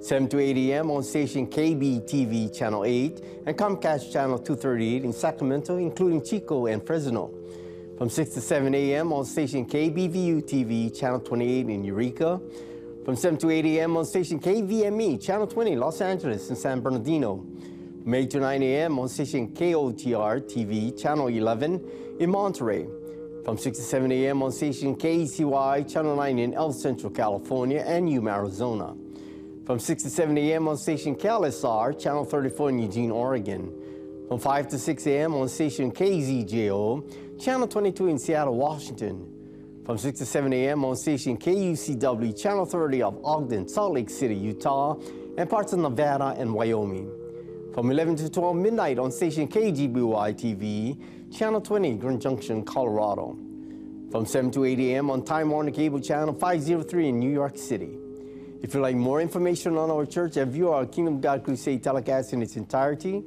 7 to 8 a.m. on station KBTV Channel 8 and Comcast Channel 238 in Sacramento, including Chico and Fresno. From 6 to 7 a.m. on station KBVU TV Channel 28 in Eureka. From 7 to 8 a.m. on station KVME Channel 20 Los Angeles and San Bernardino. From 8 to 9 a.m. on station KOTR TV Channel 11 in Monterey. From 6 to 7 a.m. on station KCY Channel 9 in El Centro, California and Yuma, Arizona from 6 to 7 a.m. on station KLSR, Channel 34 in Eugene, Oregon. From 5 to 6 a.m. on station KZJO, Channel 22 in Seattle, Washington. From 6 to 7 a.m. on station KUCW, Channel 30 of Ogden, Salt Lake City, Utah, and parts of Nevada and Wyoming. From 11 to 12 midnight on station KGBY TV, Channel 20, Grand Junction, Colorado. From 7 to 8 a.m. on Time Warner Cable Channel 503 in New York City. If you'd like more information on our church and view our Kingdom God Crusade telecast in its entirety,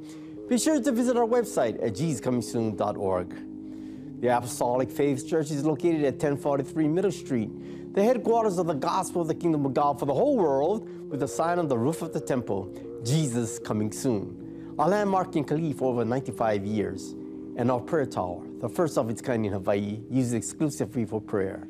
be sure to visit our website at jesuscomingsoon.org. The Apostolic Faith Church is located at 1043 Middle Street, the headquarters of the gospel of the Kingdom of God for the whole world, with a sign on the roof of the temple, Jesus Coming Soon. A landmark in Kalihi for over 95 years, and our prayer tower, the first of its kind in Hawaii, used exclusively for prayer.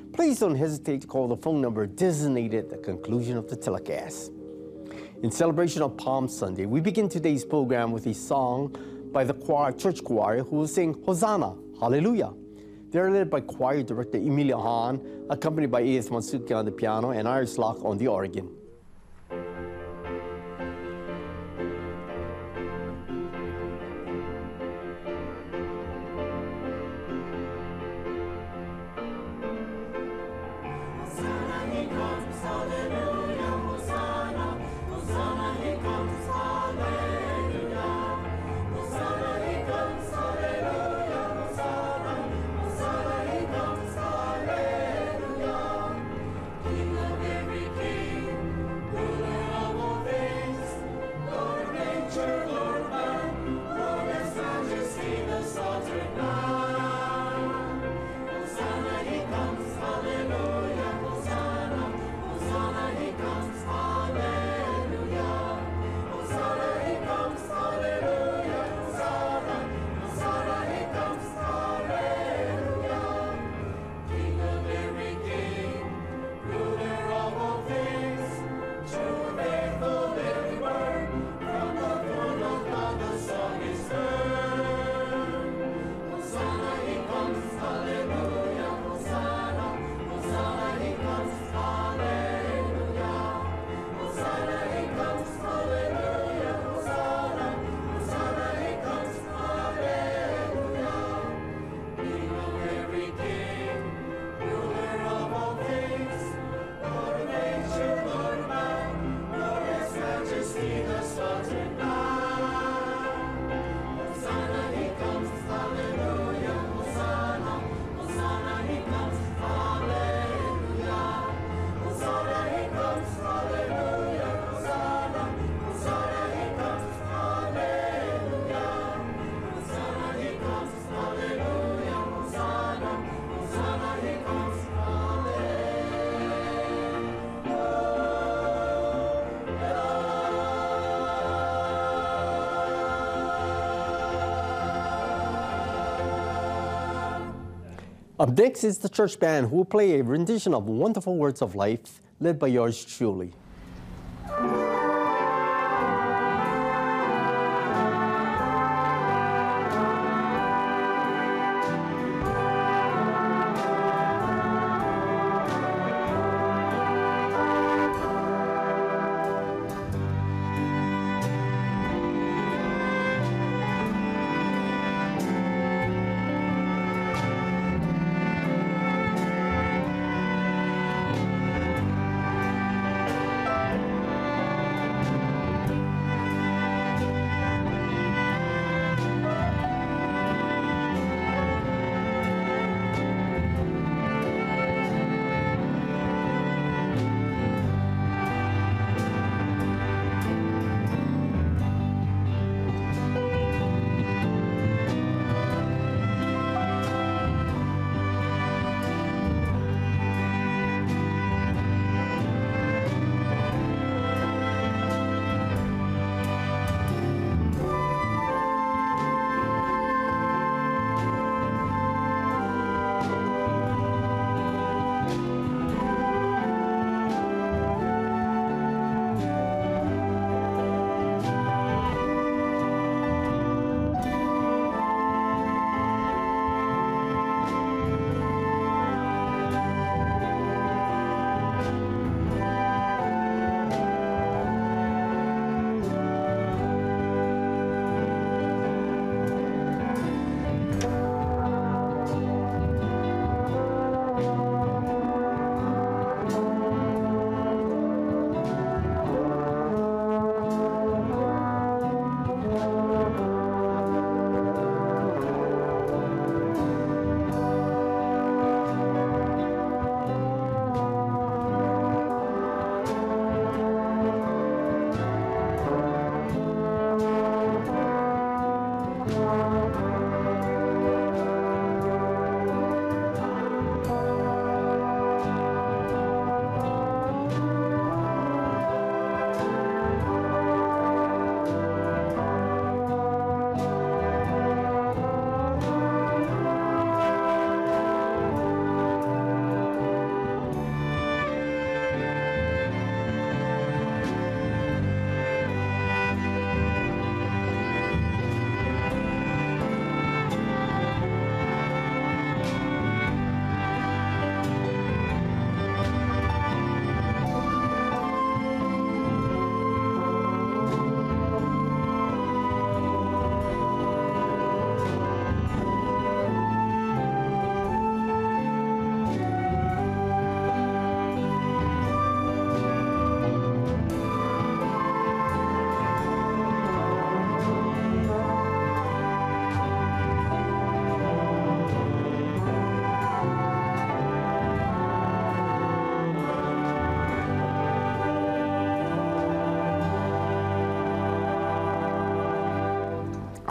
please don't hesitate to call the phone number designated at the conclusion of the telecast. In celebration of Palm Sunday, we begin today's program with a song by the choir, church choir who will sing Hosanna, Hallelujah. They are led by choir director Emilia Hahn, accompanied by A.S. Mansuki on the piano and Iris Locke on the organ. Up next is the church band who will play a rendition of Wonderful Words of Life, led by yours truly.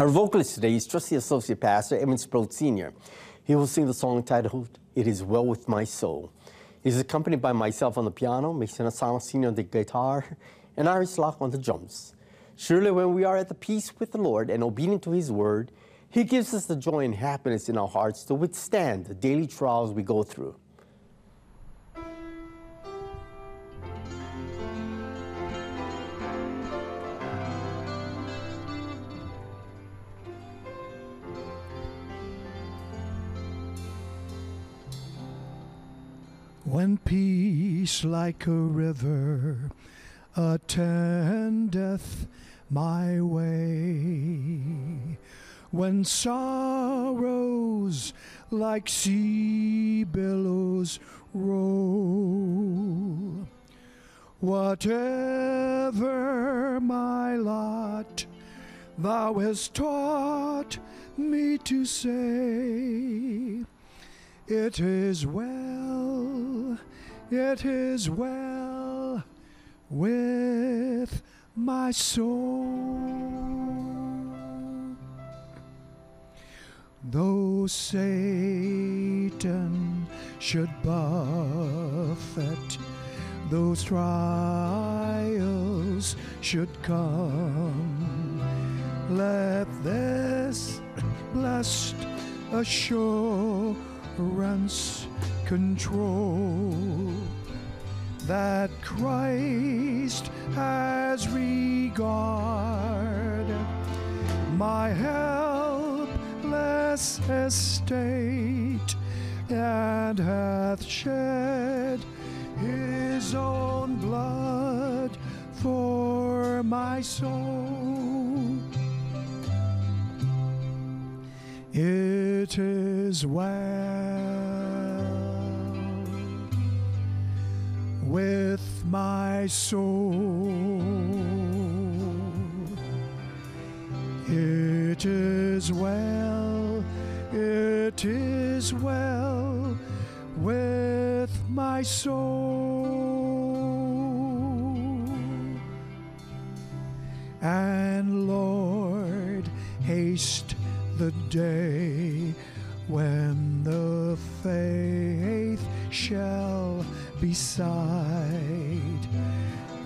Our vocalist today is Trustee Associate Pastor Emmett Sproat Sr. He will sing the song titled, It Is Well With My Soul. He's accompanied by myself on the piano, Mason Asano Sr. on the guitar, and Iris Locke on the drums. Surely when we are at the peace with the Lord and obedient to His word, He gives us the joy and happiness in our hearts to withstand the daily trials we go through. When peace like a river attendeth my way, when sorrows like sea billows roll, whatever my lot, thou hast taught me to say. It is well, it is well with my soul. Though Satan should buffet, those trials should come, let this blessed assurance control that Christ has regard my helpless estate and hath shed his own blood for my soul. It is well with my soul. It is well, it is well with my soul. And Lord, haste the day when the faith shall beside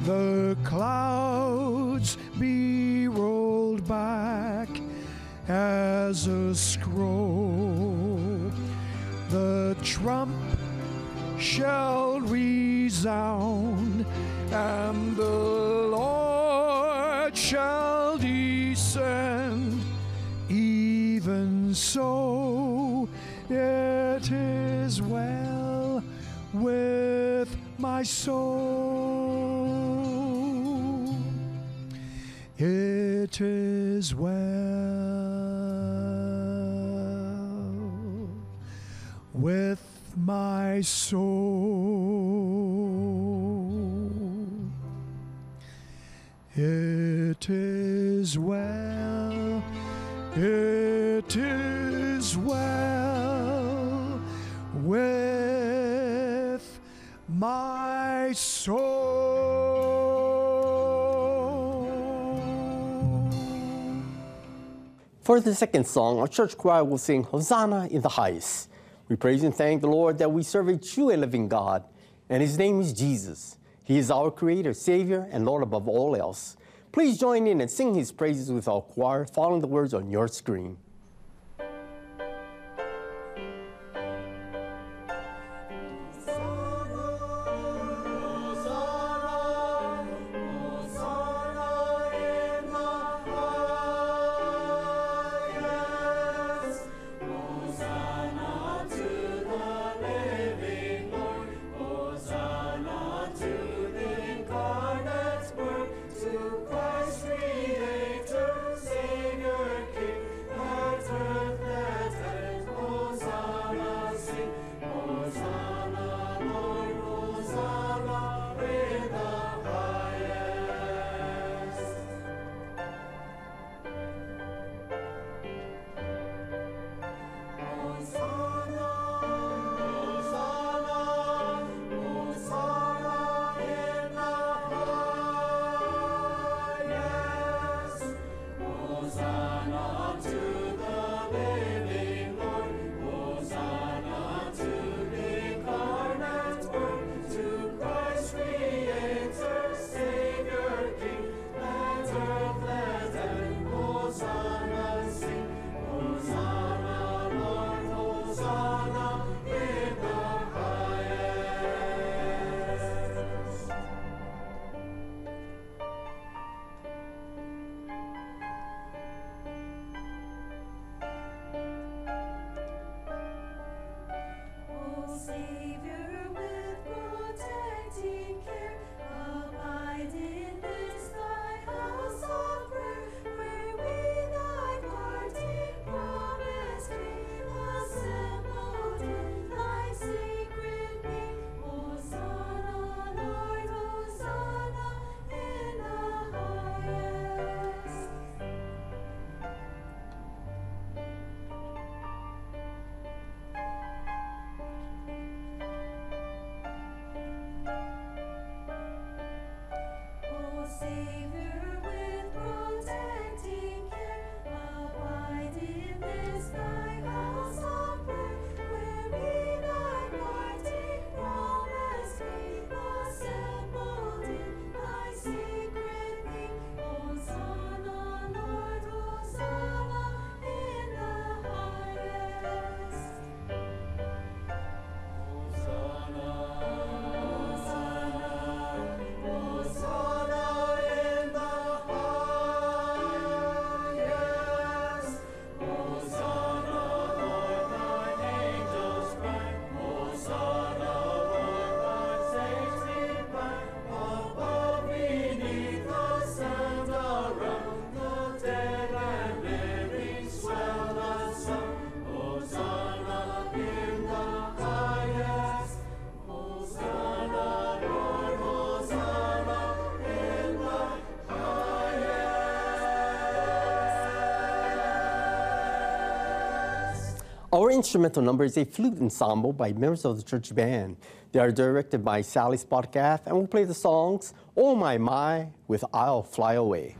the clouds be rolled back as a scroll. The trump shall resound, and the Lord shall so, it is well with my soul. It is well with my soul. It is well, it is well with my soul. For the second song, our church choir will sing Hosanna in the highest. We praise and thank the Lord that we serve a true and living God, and his name is Jesus. He is our Creator, Savior, and Lord above all else. Please join in and sing his praises with our choir, following the words on your screen. Our instrumental number is a flute ensemble by members of the church band. They are directed by Sally Spotkath and will play the songs Oh My My with I'll Fly Away.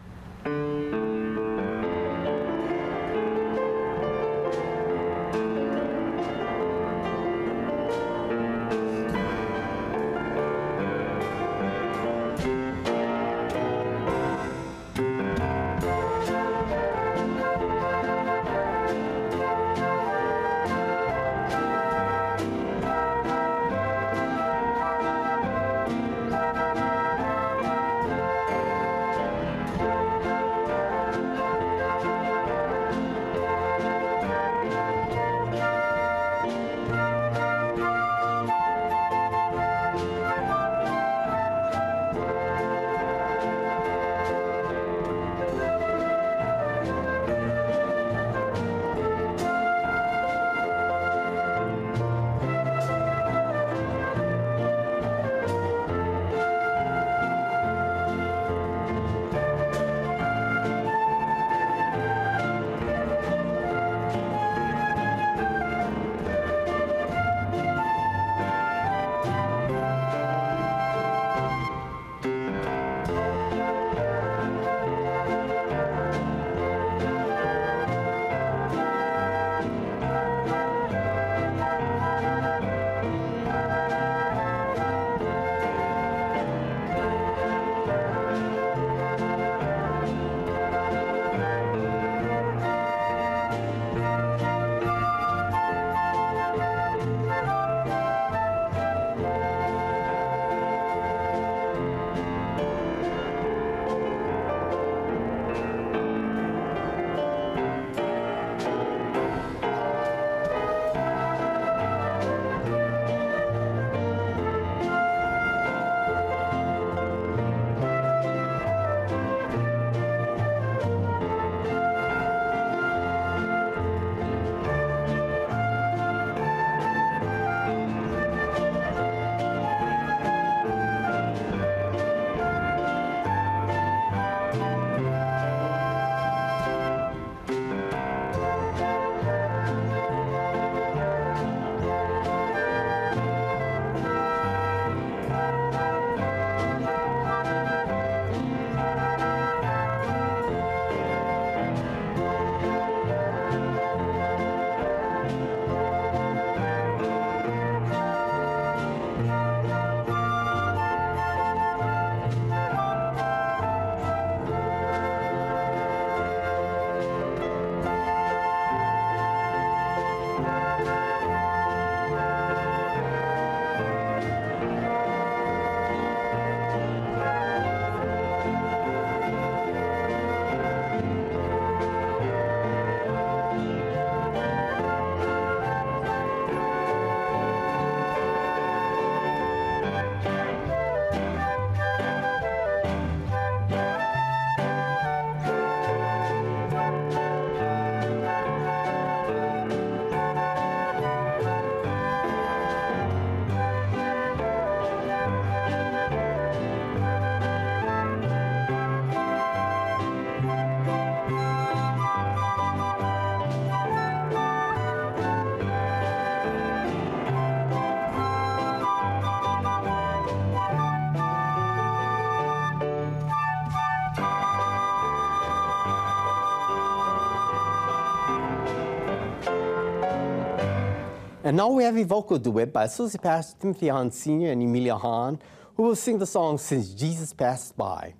And now we have a vocal duet by Associate Pastor Timothy Hahn Sr. and Emilia Hahn, who will sing the song Since Jesus Passed By.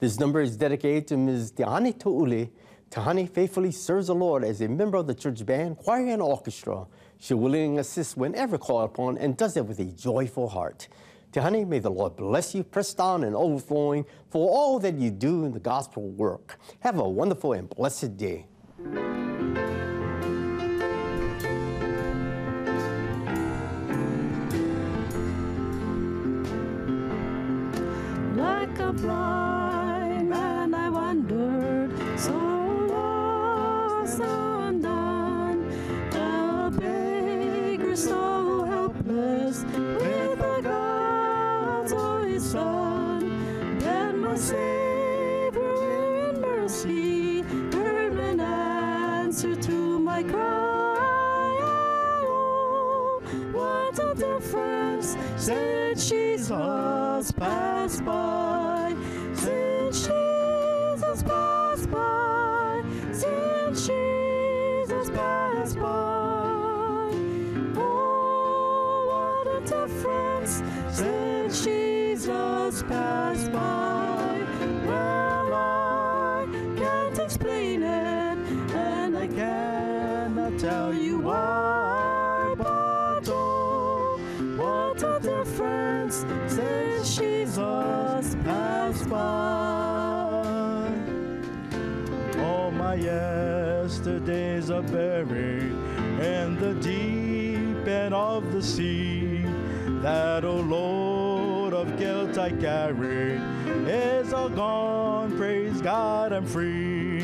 This number is dedicated to Ms. Tehani To'ule. Tehani faithfully serves the Lord as a member of the church band, choir, and orchestra. She willingly assists whenever called upon and does it with a joyful heart. Tehani, may the Lord bless you, pressed down and overflowing for all that you do in the gospel work. Have a wonderful and blessed day. sublime, and I wandered so lost, and undone, a beggar so helpless, with the God's only Son. Then my Savior in mercy heard an answer to my cry. Oh, what a difference! since Jesus passed by. Passed by. Well, I can't explain it, and I cannot tell you why, but oh, what a difference since passed by. All my yesterdays are buried in the deep end of the sea. That, O Lord I carry is all gone. Praise God, I'm free.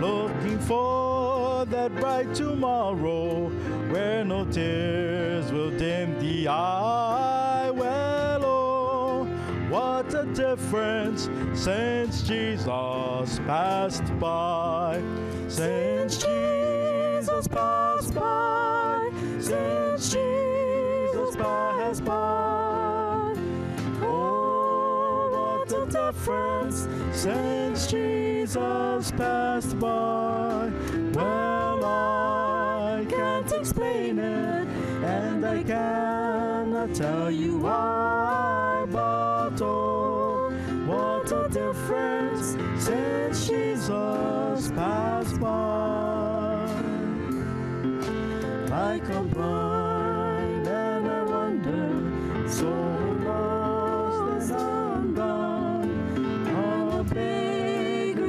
Looking for that bright tomorrow where no tears will dim the eye. Well, oh, what a difference since Jesus passed by. Since Jesus passed by. Since Jesus passed by. Since Jesus passed by. Well, I can't explain it, and I cannot tell you why, but oh, what a difference since Jesus passed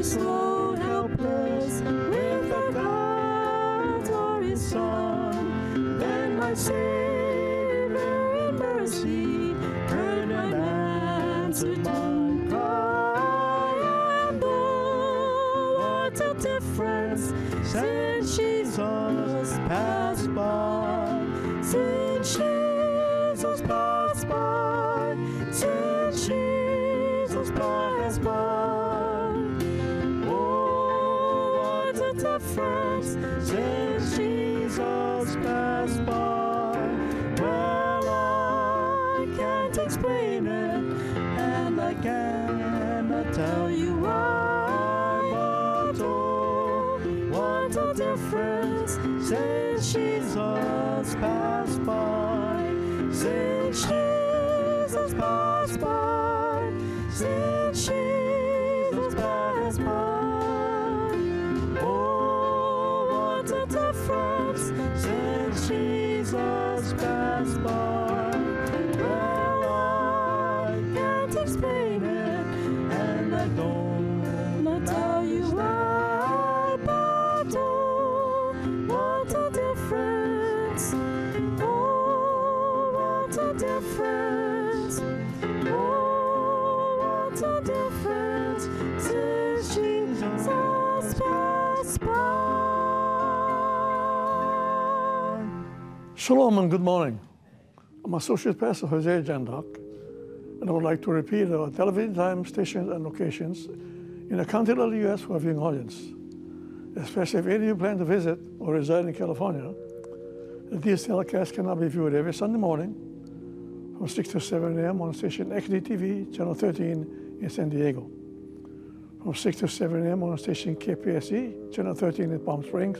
so helpless. Then my Savior in mercy difference since Jesus passed Shalom and good morning. I'm Associate Pastor Jose Jandok, and I would like to repeat our television time, stations, and locations in a continental U.S. for a viewing audience. Especially if any of you plan to visit or reside in California, these telecasts can now be viewed every Sunday morning from 6 to 7 a.m. on station XDTV, channel 13 in San Diego. From 6 to 7 a.m. on station KPSE, channel 13 in Palm Springs.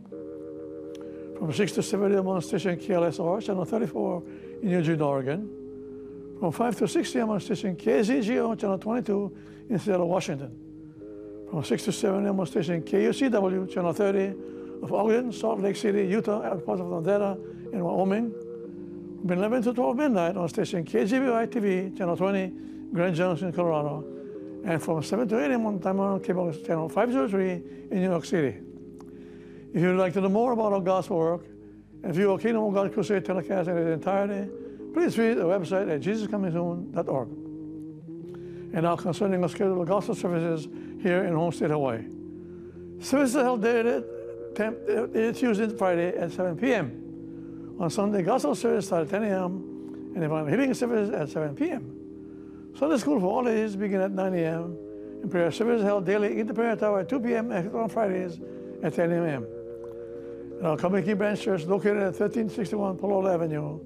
From 6 to 7 a.m. on station KLSR, channel 34 in Eugene, Oregon. From 5 to 6 a.m. on station KZJO, channel 22 in Seattle, Washington. From 6 to 7 a.m. on station KUCW, channel 30 of Ogden, Salt Lake City, Utah, and parts of Nevada and Wyoming. From 11 to 12 midnight on station KGBY TV, channel 20, Grand Junction, Colorado. And from 7 to 8 a.m. on Diamond Cable, channel 503 in New York City. If you'd like to know more about our gospel work and view our Kingdom of God Crusade telecast in its entirety, please visit our website at jesuscomingsoon.org. And now concerning schedule of gospel services here in home state Hawaii. Services are held daily, eh, eh, Tuesday and Friday at 7 p.m. On Sunday, gospel service starts at 10 a.m. and divine healing service at 7 p.m. Sunday school for all ages begin at 9 a.m. and prayer service held daily in the prayer tower at 2 p.m. and on Fridays at 10 a.m. In our Kaimuki Branch Church located at 1361 Palo Avenue,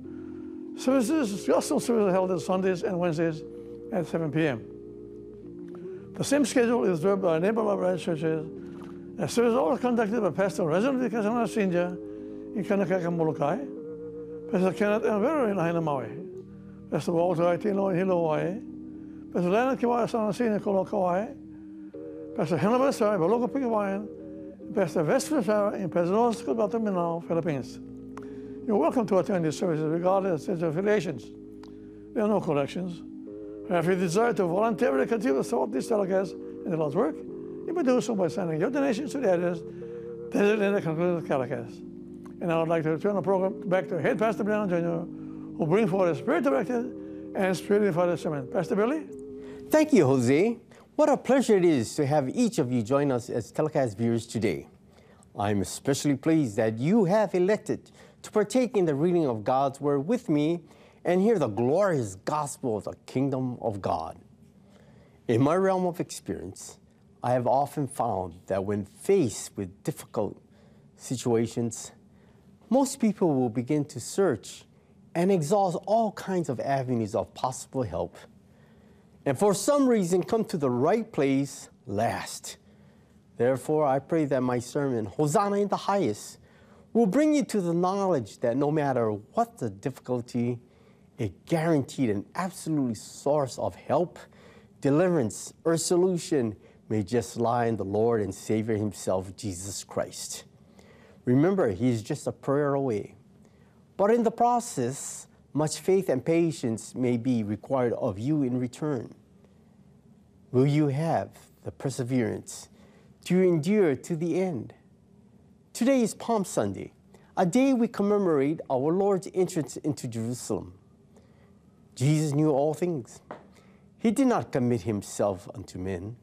services, gospel services held on Sundays and Wednesdays at 7 p.m. The same schedule is observed by neighborhood branch churches. A service all conducted by Pastor Resident Vikasana Senior in Kaunakakai, Molokai, Pastor Kenneth M. Vera in Lahaina, Maui, Pastor Walter Aitino in Hilo, Hawaii, Pastor Leonard Kiwaya Sana Senior in Kolo, Kauai, Pastor Henry Basari, Baloko Hawaiian, Pastor Vesper in Pesanos, Mindanao, Philippines. You're welcome to attend these services regardless of affiliations. There are no collections. If you desire to voluntarily continue to support these telecasts and the Lord's work, you may do so by sending your donations to the address designated in the conclusion of the telecast. And I would like to return the program back to Head Pastor Brown Jr., who bring forward a spirit-directed and spirit-inspired sermon. Pastor Billy? Thank you, Jose. What a pleasure it is to have each of you join us as telecast viewers today. I'm especially pleased that you have elected to partake in the reading of God's Word with me and hear the glorious gospel of the kingdom of God. In my realm of experience, I have often found that when faced with difficult situations, most people will begin to search and exhaust all kinds of avenues of possible help. And for some reason, come to the right place last. Therefore, I pray that my sermon, Hosanna in the Highest, will bring you to the knowledge that no matter what the difficulty, a guaranteed and absolute source of help, deliverance, or solution may just lie in the Lord and Savior Himself, Jesus Christ. Remember, He is just a prayer away. But in the process, much faith and patience may be required of you in return. Will you have the perseverance to endure to the end? Today is Palm Sunday, a day we commemorate our Lord's entrance into Jerusalem. Jesus knew all things. He did not commit himself unto men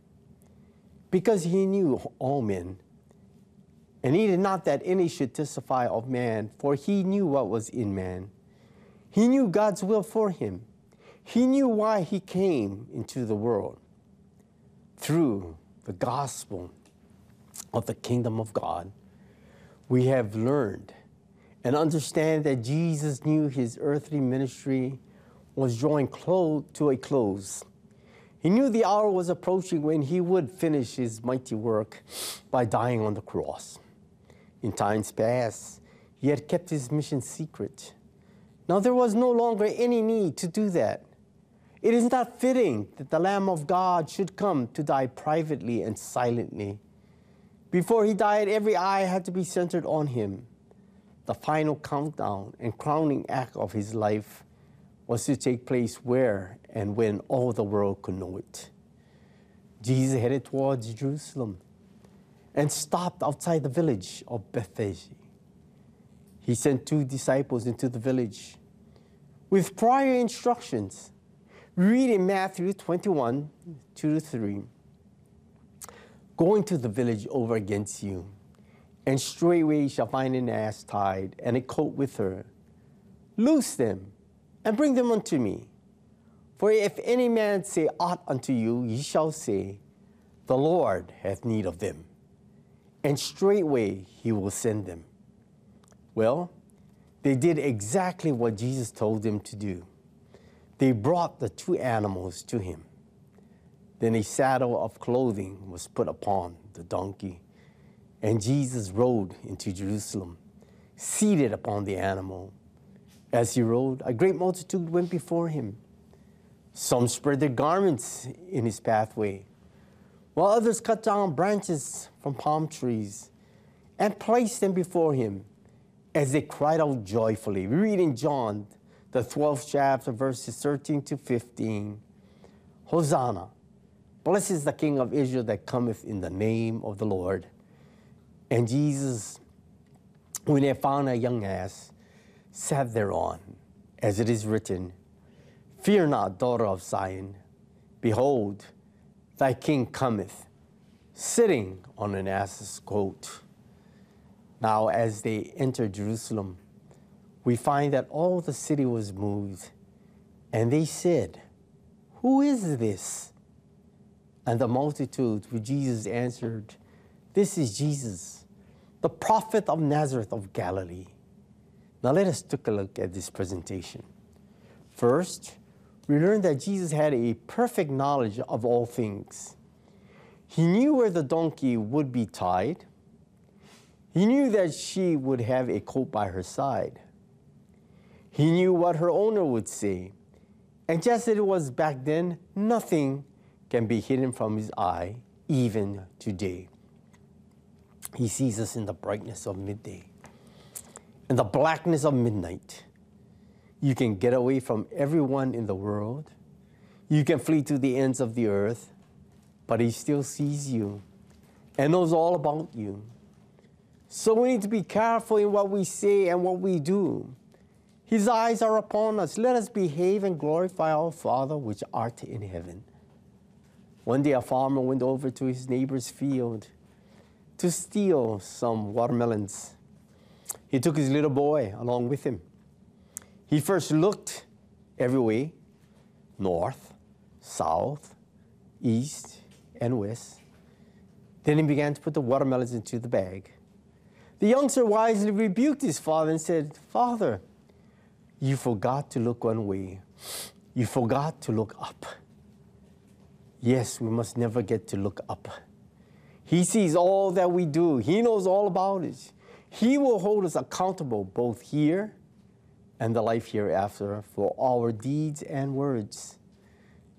because he knew all men. And he did not that any should testify of man, for he knew what was in man. He knew God's will for him. He knew why he came into the world through the gospel of the kingdom of God. We have learned and understand that Jesus knew his earthly ministry was drawing close to a close. He knew the hour was approaching when he would finish his mighty work by dying on the cross. In times past, he had kept his mission secret. Now there was no longer any need to do that. It is not fitting that the Lamb of God should come to die privately and silently. Before he died, every eye had to be centered on him. The final countdown and crowning act of his life was to take place where and when all the world could know it. Jesus headed towards Jerusalem and stopped outside the village of Bethany. He sent two disciples into the village with prior instructions. Read in Matthew 21 2 to 3. Go into the village over against you, and straightway you shall find an ass tied and a colt with her. Loose them and bring them unto me. For if any man say aught unto you, ye shall say, The Lord hath need of them, and straightway he will send them. Well, they did exactly what Jesus told them to do. They brought the two animals to him. Then a saddle of clothing was put upon the donkey, and Jesus rode into Jerusalem, seated upon the animal as he rode, a great multitude went before him. Some spread their garments in his pathway, while others cut down branches from palm trees and placed them before him as they cried out joyfully. We read in John, the 12th chapter, verses 13 to 15 Hosanna! Blessed is the King of Israel that cometh in the name of the Lord. And Jesus, when they found a young ass, sat thereon, as it is written, Fear not, daughter of Zion. Behold, thy king cometh, sitting on an ass's coat. Now, as they entered Jerusalem, we find that all the city was moved, and they said, Who is this? And the multitude, with Jesus answered, This is Jesus, the prophet of Nazareth of Galilee. Now, let us take a look at this presentation. First, we learn that Jesus had a perfect knowledge of all things. He knew where the donkey would be tied. He knew that she would have a coat by her side. He knew what her owner would say. And just as it was back then, nothing can be hidden from his eye, even today. He sees us in the brightness of midday, in the blackness of midnight. You can get away from everyone in the world. You can flee to the ends of the earth, but He still sees you and knows all about you. So we need to be careful in what we say and what we do. His eyes are upon us. Let us behave and glorify our Father which art in heaven. One day a farmer went over to his neighbor's field to steal some watermelons. He took his little boy along with him. He first looked every way north, south, east, and west. Then he began to put the watermelons into the bag. The youngster wisely rebuked his father and said, Father, you forgot to look one way. You forgot to look up. Yes, we must never get to look up. He sees all that we do, He knows all about it. He will hold us accountable both here and the life hereafter for our deeds and words.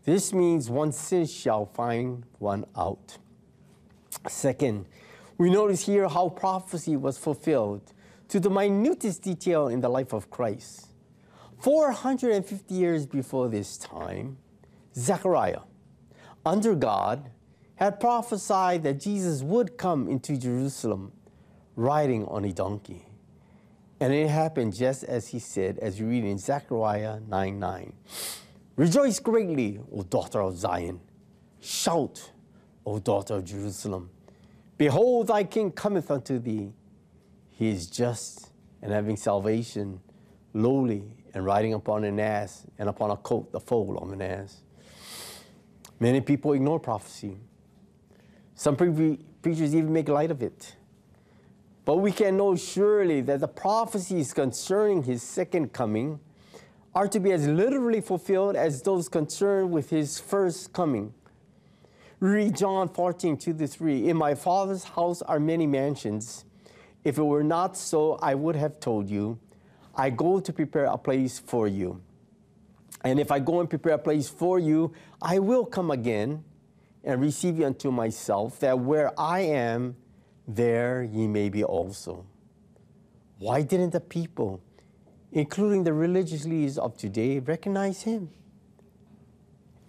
This means one sin shall find one out. Second, we notice here how prophecy was fulfilled to the minutest detail in the life of Christ. 450 years before this time, Zechariah, under God, had prophesied that Jesus would come into Jerusalem riding on a donkey. And it happened just as he said, as you read in Zechariah 9 9. Rejoice greatly, O daughter of Zion. Shout, O daughter of Jerusalem. Behold, thy king cometh unto thee. He is just and having salvation, lowly and riding upon an ass and upon a coat, the foal of an ass. Many people ignore prophecy. Some pre- preachers even make light of it. But we can know surely that the prophecies concerning his second coming are to be as literally fulfilled as those concerned with his first coming. Read John 14, 2 to 3. In my Father's house are many mansions. If it were not so, I would have told you. I go to prepare a place for you. And if I go and prepare a place for you, I will come again and receive you unto myself, that where I am, there ye may be also. Why didn't the people, including the religious leaders of today, recognize him?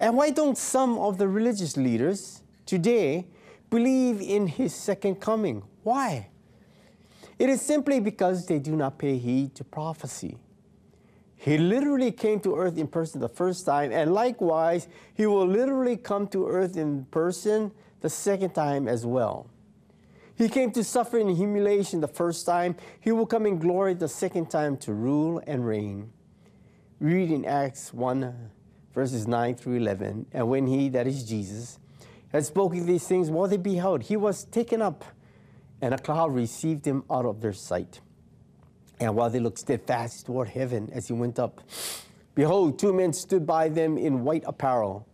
And why don't some of the religious leaders today believe in his second coming? Why? It is simply because they do not pay heed to prophecy. He literally came to earth in person the first time, and likewise, he will literally come to earth in person the second time as well. He came to suffer in humiliation the first time. He will come in glory the second time to rule and reign. Read in Acts 1, verses 9 through 11. And when he, that is Jesus, had spoken these things, while they beheld, he was taken up, and a cloud received him out of their sight. And while they looked steadfast toward heaven as he went up, behold, two men stood by them in white apparel,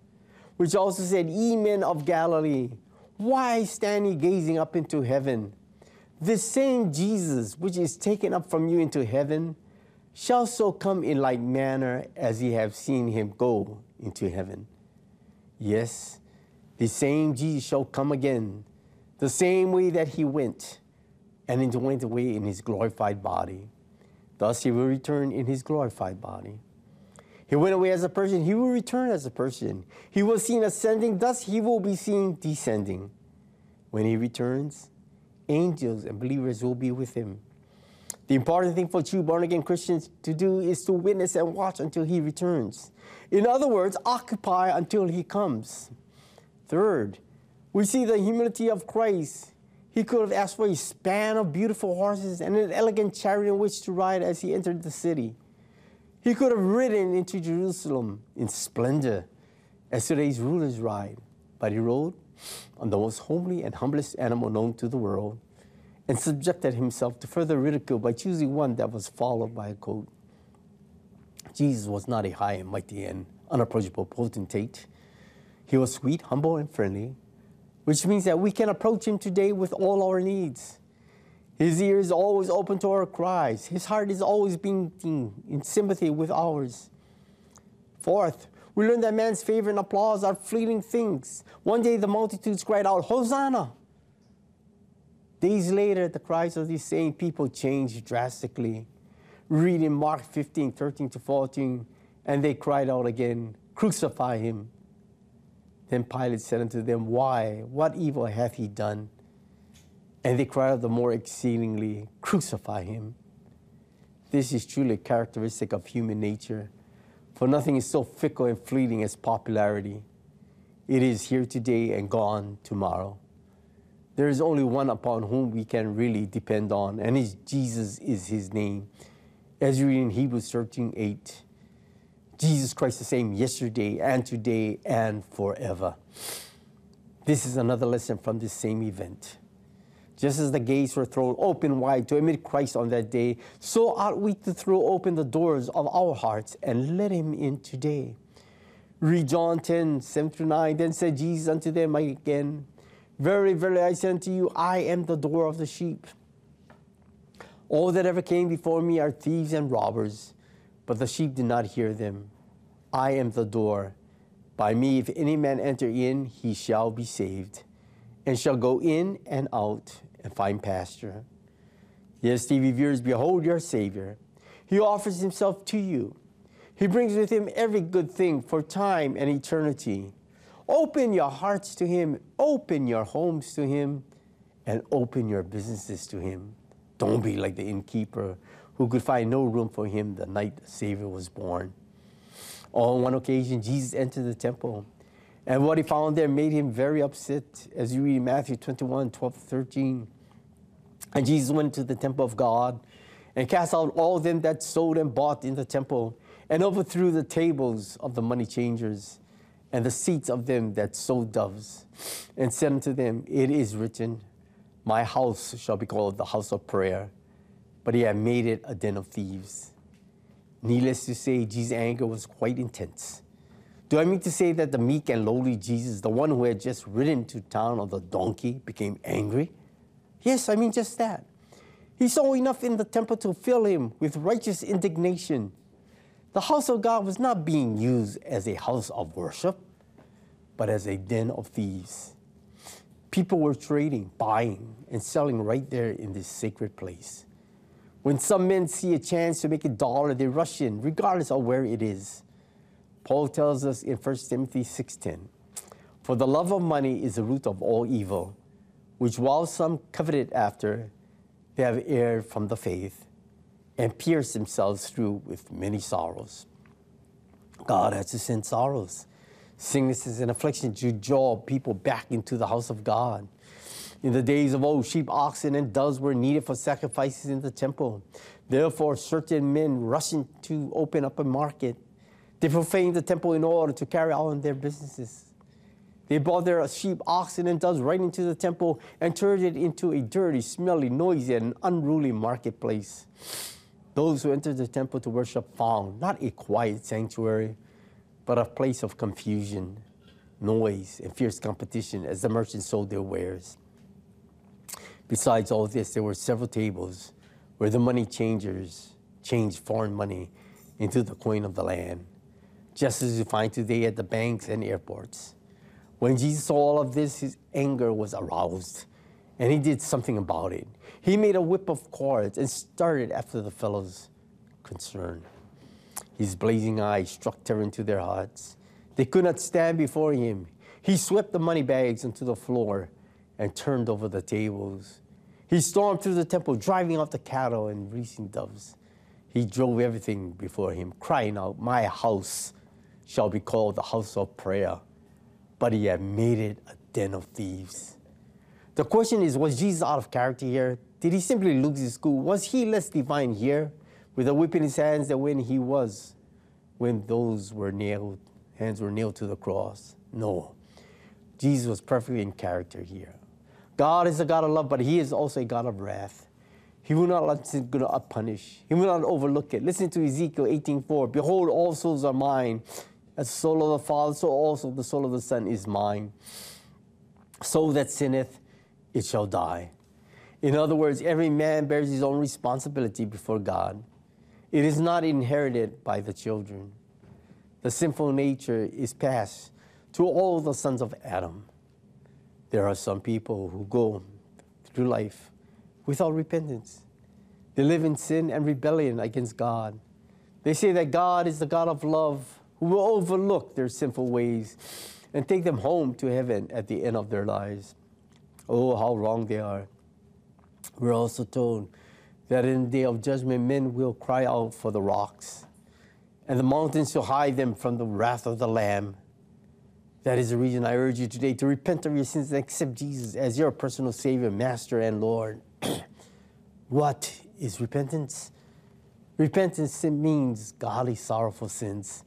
which also said, Ye men of Galilee, why stand ye gazing up into heaven? This same Jesus, which is taken up from you into heaven, shall so come in like manner as ye have seen him go into heaven. Yes, the same Jesus shall come again, the same way that he went, and into went away in his glorified body. Thus he will return in his glorified body. He went away as a person, he will return as a person. He was seen ascending, thus he will be seen descending. When he returns, angels and believers will be with him. The important thing for true born again Christians to do is to witness and watch until he returns. In other words, occupy until he comes. Third, we see the humility of Christ. He could have asked for a span of beautiful horses and an elegant chariot in which to ride as he entered the city. He could have ridden into Jerusalem in splendor as today's rulers ride, but he rode on the most homely and humblest animal known to the world and subjected himself to further ridicule by choosing one that was followed by a quote. Jesus was not a high and mighty and unapproachable potentate. He was sweet, humble, and friendly, which means that we can approach him today with all our needs. His ear is always open to our cries. His heart is always beating in sympathy with ours. Fourth, we learn that man's favor and applause are fleeting things. One day the multitudes cried out, Hosanna! Days later, the cries of these same people changed drastically. Read in Mark 15, 13 to 14, and they cried out again, Crucify him. Then Pilate said unto them, Why? What evil hath he done? And they cried out the more exceedingly, Crucify him. This is truly characteristic of human nature, for nothing is so fickle and fleeting as popularity. It is here today and gone tomorrow there is only one upon whom we can really depend on, and his Jesus is his name. As you read in Hebrews 13 8, Jesus Christ the same yesterday and today and forever. This is another lesson from this same event. Just as the gates were thrown open wide to admit Christ on that day, so ought we to throw open the doors of our hearts and let him in today. Read John 10, 7 through 9. Then said Jesus unto them again, very, very, I say unto you, I am the door of the sheep. All that ever came before me are thieves and robbers, but the sheep did not hear them. I am the door. By me, if any man enter in, he shall be saved, and shall go in and out and find pasture. Yes, TV viewers, behold your Savior. He offers himself to you. He brings with him every good thing for time and eternity. Open your hearts to Him, open your homes to Him, and open your businesses to Him. Don't be like the innkeeper who could find no room for him the night the Savior was born. On one occasion, Jesus entered the temple, and what he found there made him very upset, as you read in Matthew 21 12 13. And Jesus went to the temple of God and cast out all them that sold and bought in the temple, and overthrew the tables of the money changers and the seats of them that sold doves, and said unto them, It is written, My house shall be called the house of prayer, but he had made it a den of thieves. Needless to say, Jesus' anger was quite intense. Do I mean to say that the meek and lowly Jesus, the one who had just ridden to town on the donkey, became angry? Yes, I mean just that. He saw enough in the temple to fill him with righteous indignation the house of God was not being used as a house of worship, but as a den of thieves. People were trading, buying, and selling right there in this sacred place. When some men see a chance to make a dollar, they rush in, regardless of where it is. Paul tells us in 1 Timothy 6:10, "For the love of money is the root of all evil, which while some coveted after, they have erred from the faith and pierce themselves through with many sorrows. God has to send sorrows, sicknesses, and afflictions to draw people back into the house of God. In the days of old, sheep, oxen, and doves were needed for sacrifices in the temple. Therefore, certain men rushing to open up a market. They profaned the temple in order to carry on their businesses. They brought their sheep, oxen, and doves right into the temple and turned it into a dirty, smelly, noisy, and unruly marketplace. Those who entered the temple to worship found not a quiet sanctuary, but a place of confusion, noise, and fierce competition as the merchants sold their wares. Besides all this, there were several tables where the money changers changed foreign money into the coin of the land, just as you find today at the banks and airports. When Jesus saw all of this, his anger was aroused, and he did something about it. He made a whip of cords and started after the fellows concerned. His blazing eyes struck terror into their hearts. They could not stand before him. He swept the money bags onto the floor and turned over the tables. He stormed through the temple, driving out the cattle and releasing doves. He drove everything before him, crying out, My house shall be called the house of prayer, but he had made it a den of thieves. The question is Was Jesus out of character here? Did he simply lose his cool? Was he less divine here with a whip in his hands than when he was, when those were nailed, hands were nailed to the cross? No. Jesus was perfectly in character here. God is a God of love, but he is also a God of wrath. He will not let sin go unpunished. He will not overlook it. Listen to Ezekiel 18:4. Behold, all souls are mine. As the soul of the Father, so also the soul of the Son is mine. Soul that sinneth, it shall die. In other words, every man bears his own responsibility before God. It is not inherited by the children. The sinful nature is passed to all the sons of Adam. There are some people who go through life without repentance. They live in sin and rebellion against God. They say that God is the God of love who will overlook their sinful ways and take them home to heaven at the end of their lives. Oh, how wrong they are. We're also told that in the day of judgment, men will cry out for the rocks, and the mountains shall hide them from the wrath of the Lamb. That is the reason I urge you today to repent of your sins and accept Jesus as your personal Savior, Master, and Lord. what is repentance? Repentance means godly, sorrowful sins,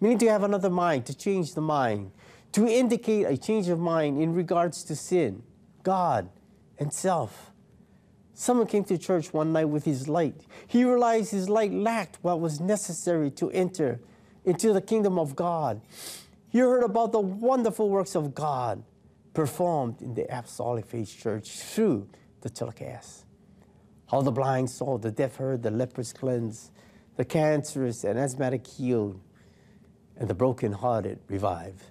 meaning to have another mind, to change the mind, to indicate a change of mind in regards to sin, God, and self. Someone came to church one night with his light. He realized his light lacked what was necessary to enter into the kingdom of God. He heard about the wonderful works of God performed in the Apostolic Faith Church through the telecast. How the blind saw, the deaf heard, the lepers cleansed, the cancerous and asthmatic healed, and the brokenhearted revived.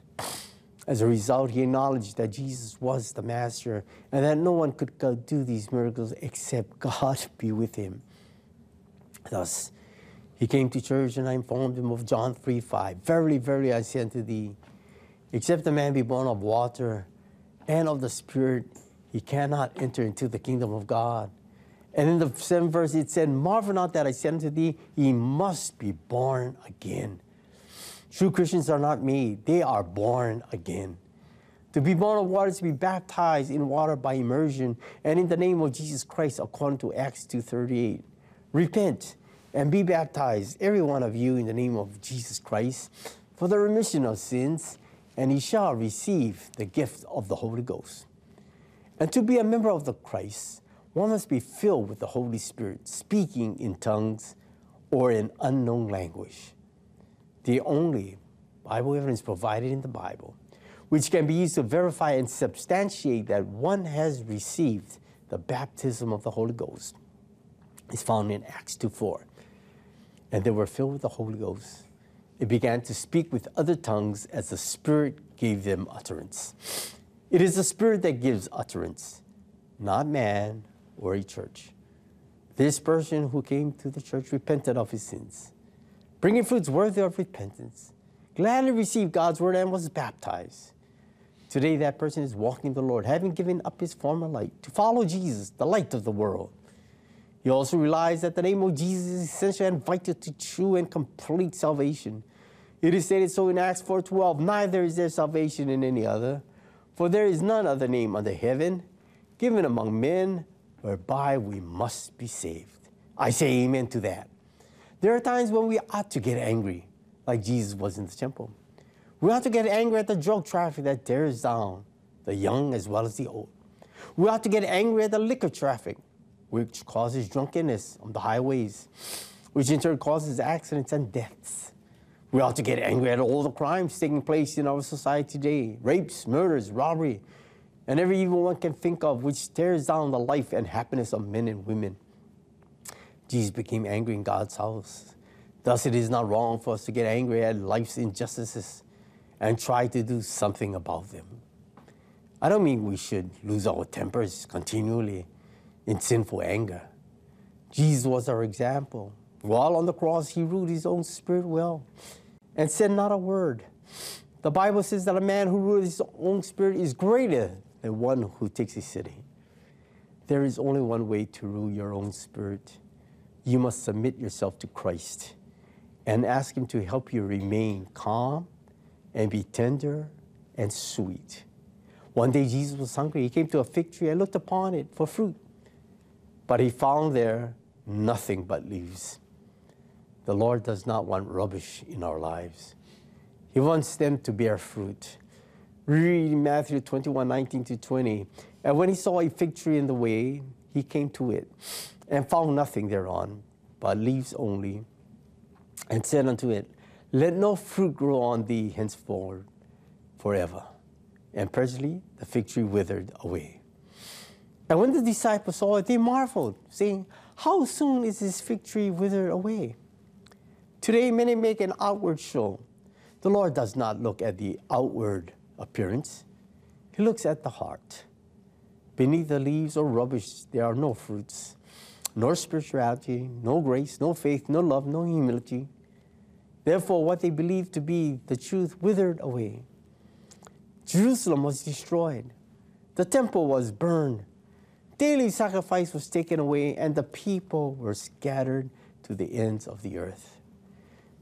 As a result, he acknowledged that Jesus was the Master and that no one could do these miracles except God be with him. Thus, he came to church and I informed him of John 3 5. Verily, verily, I say unto thee, except a man be born of water and of the Spirit, he cannot enter into the kingdom of God. And in the seventh verse, it said, Marvel not that I said unto thee, ye must be born again. True Christians are not made, they are born again. To be born of water is to be baptized in water by immersion and in the name of Jesus Christ according to Acts 2.38. Repent and be baptized, every one of you, in the name of Jesus Christ for the remission of sins, and he shall receive the gift of the Holy Ghost. And to be a member of the Christ, one must be filled with the Holy Spirit, speaking in tongues or in unknown language the only Bible evidence provided in the Bible, which can be used to verify and substantiate that one has received the baptism of the Holy Ghost, is found in Acts 2 4. And they were filled with the Holy Ghost. It began to speak with other tongues as the Spirit gave them utterance. It is the Spirit that gives utterance, not man or a church. This person who came to the church repented of his sins bringing fruits worthy of repentance, gladly received God's word and was baptized. Today, that person is walking the Lord, having given up his former light to follow Jesus, the light of the world. He also realized that the name of Jesus is essential and vital to true and complete salvation. It is stated so in Acts 4:12, neither is there salvation in any other, for there is none other name under heaven given among men whereby we must be saved. I say amen to that. There are times when we ought to get angry, like Jesus was in the temple. We ought to get angry at the drug traffic that tears down the young as well as the old. We ought to get angry at the liquor traffic, which causes drunkenness on the highways, which in turn causes accidents and deaths. We ought to get angry at all the crimes taking place in our society today rapes, murders, robbery, and every evil one can think of, which tears down the life and happiness of men and women. Jesus became angry in God's house. Thus, it is not wrong for us to get angry at life's injustices and try to do something about them. I don't mean we should lose our tempers continually in sinful anger. Jesus was our example. While on the cross, he ruled his own spirit well and said not a word. The Bible says that a man who rules his own spirit is greater than one who takes a city. there is only one way to rule your own spirit. You must submit yourself to Christ and ask Him to help you remain calm and be tender and sweet. One day Jesus was hungry. He came to a fig tree and looked upon it for fruit, but he found there nothing but leaves. The Lord does not want rubbish in our lives. He wants them to bear fruit. Read Matthew 21 19 to 20. And when he saw a fig tree in the way, he came to it and found nothing thereon, but leaves only, and said unto it, Let no fruit grow on thee henceforward forever. And presently the fig tree withered away. And when the disciples saw it, they marveled, saying, How soon is this fig tree withered away? Today, many make an outward show. The Lord does not look at the outward appearance, He looks at the heart. Beneath the leaves or rubbish, there are no fruits, nor spirituality, no grace, no faith, no love, no humility. Therefore, what they believed to be the truth withered away. Jerusalem was destroyed, the temple was burned, daily sacrifice was taken away, and the people were scattered to the ends of the earth.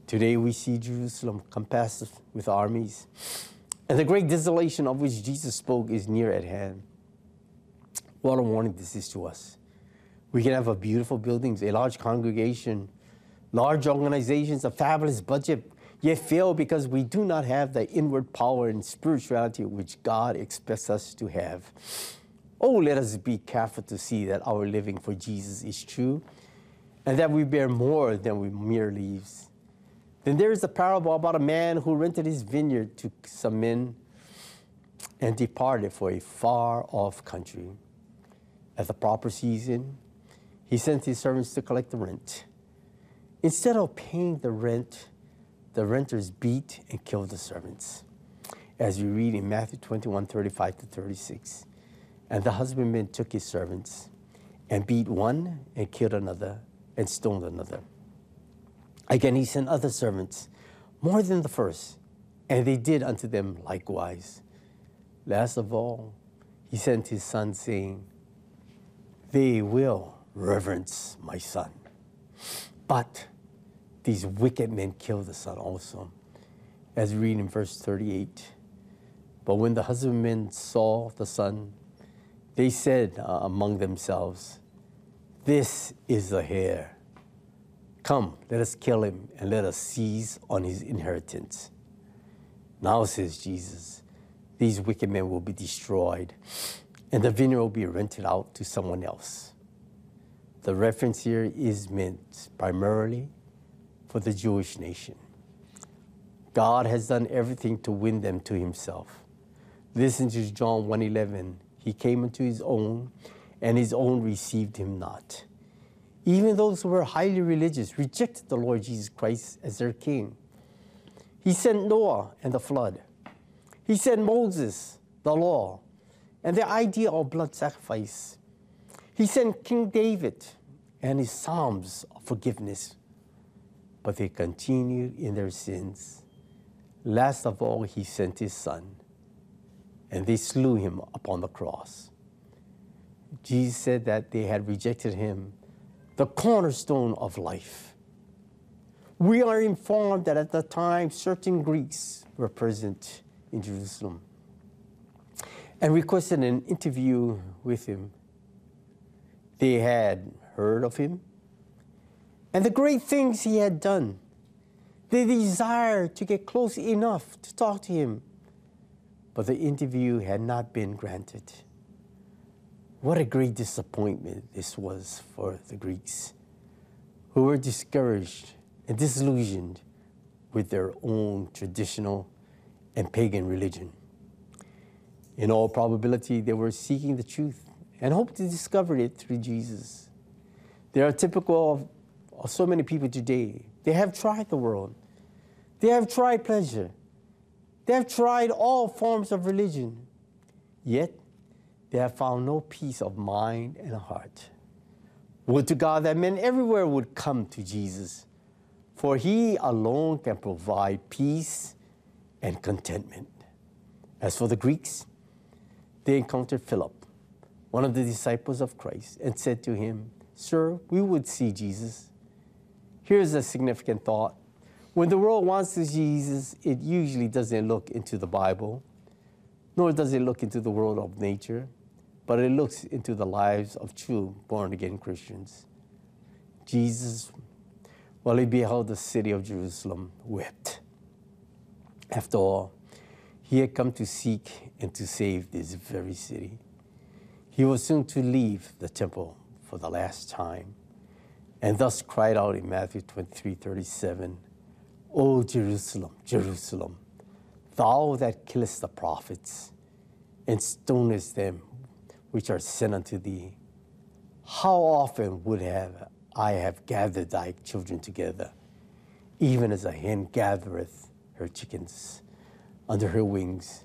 Today we see Jerusalem compassed with armies, and the great desolation of which Jesus spoke is near at hand. What a warning this is to us. We can have a beautiful buildings, a large congregation, large organizations, a fabulous budget, yet fail because we do not have the inward power and spirituality which God expects us to have. Oh, let us be careful to see that our living for Jesus is true and that we bear more than we mere leaves. Then there is a parable about a man who rented his vineyard to some men and departed for a far off country. At the proper season, he sent his servants to collect the rent. Instead of paying the rent, the renters beat and killed the servants, as we read in Matthew 21 35 to 36. And the husbandman took his servants and beat one and killed another and stoned another. Again, he sent other servants, more than the first, and they did unto them likewise. Last of all, he sent his son, saying, they will reverence my son. But these wicked men killed the son also. As we read in verse 38. But when the husbandmen saw the son, they said uh, among themselves, This is the heir. Come, let us kill him and let us seize on his inheritance. Now, says Jesus, these wicked men will be destroyed and the vineyard will be rented out to someone else. The reference here is meant primarily for the Jewish nation. God has done everything to win them to himself. Listen to John 1:11. He came unto his own, and his own received him not. Even those who were highly religious rejected the Lord Jesus Christ as their king. He sent Noah and the flood. He sent Moses, the law and the idea of blood sacrifice. He sent King David and his psalms of forgiveness, but they continued in their sins. Last of all, he sent his son, and they slew him upon the cross. Jesus said that they had rejected him, the cornerstone of life. We are informed that at the time certain Greeks were present in Jerusalem and requested an interview with him. They had heard of him and the great things he had done. They desired to get close enough to talk to him, but the interview had not been granted. What a great disappointment this was for the Greeks, who were discouraged and disillusioned with their own traditional and pagan religion. In all probability, they were seeking the truth and hope to discover it through Jesus. They are typical of, of so many people today. They have tried the world, they have tried pleasure, they have tried all forms of religion, yet they have found no peace of mind and heart. Would to God that men everywhere would come to Jesus, for he alone can provide peace and contentment. As for the Greeks, they encountered Philip, one of the disciples of Christ, and said to him, Sir, we would see Jesus. Here's a significant thought. When the world wants to see Jesus, it usually doesn't look into the Bible, nor does it look into the world of nature, but it looks into the lives of true born again Christians. Jesus, while he beheld the city of Jerusalem, wept. After all, he had come to seek and to save this very city. He was soon to leave the temple for the last time, and thus cried out in Matthew 23 37, O Jerusalem, Jerusalem, thou that killest the prophets and stonest them which are sent unto thee, how often would have I have gathered thy children together, even as a hen gathereth her chickens under her wings,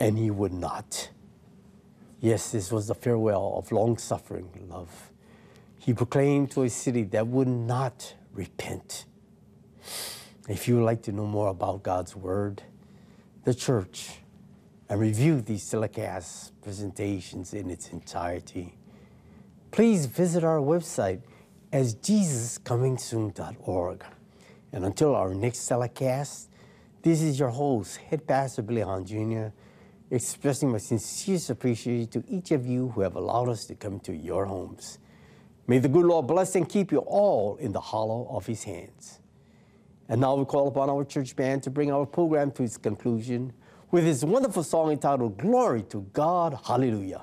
and he would not. Yes, this was the farewell of long suffering love. He proclaimed to a city that would not repent. If you would like to know more about God's Word, the church, and review these telecast presentations in its entirety, please visit our website as jesuscomingsoon.org. And until our next telecast, this is your host, Head Pastor Billy Hahn Jr., expressing my sincerest appreciation to each of you who have allowed us to come to your homes. May the good Lord bless and keep you all in the hollow of his hands. And now we call upon our church band to bring our program to its conclusion with his wonderful song entitled Glory to God, Hallelujah.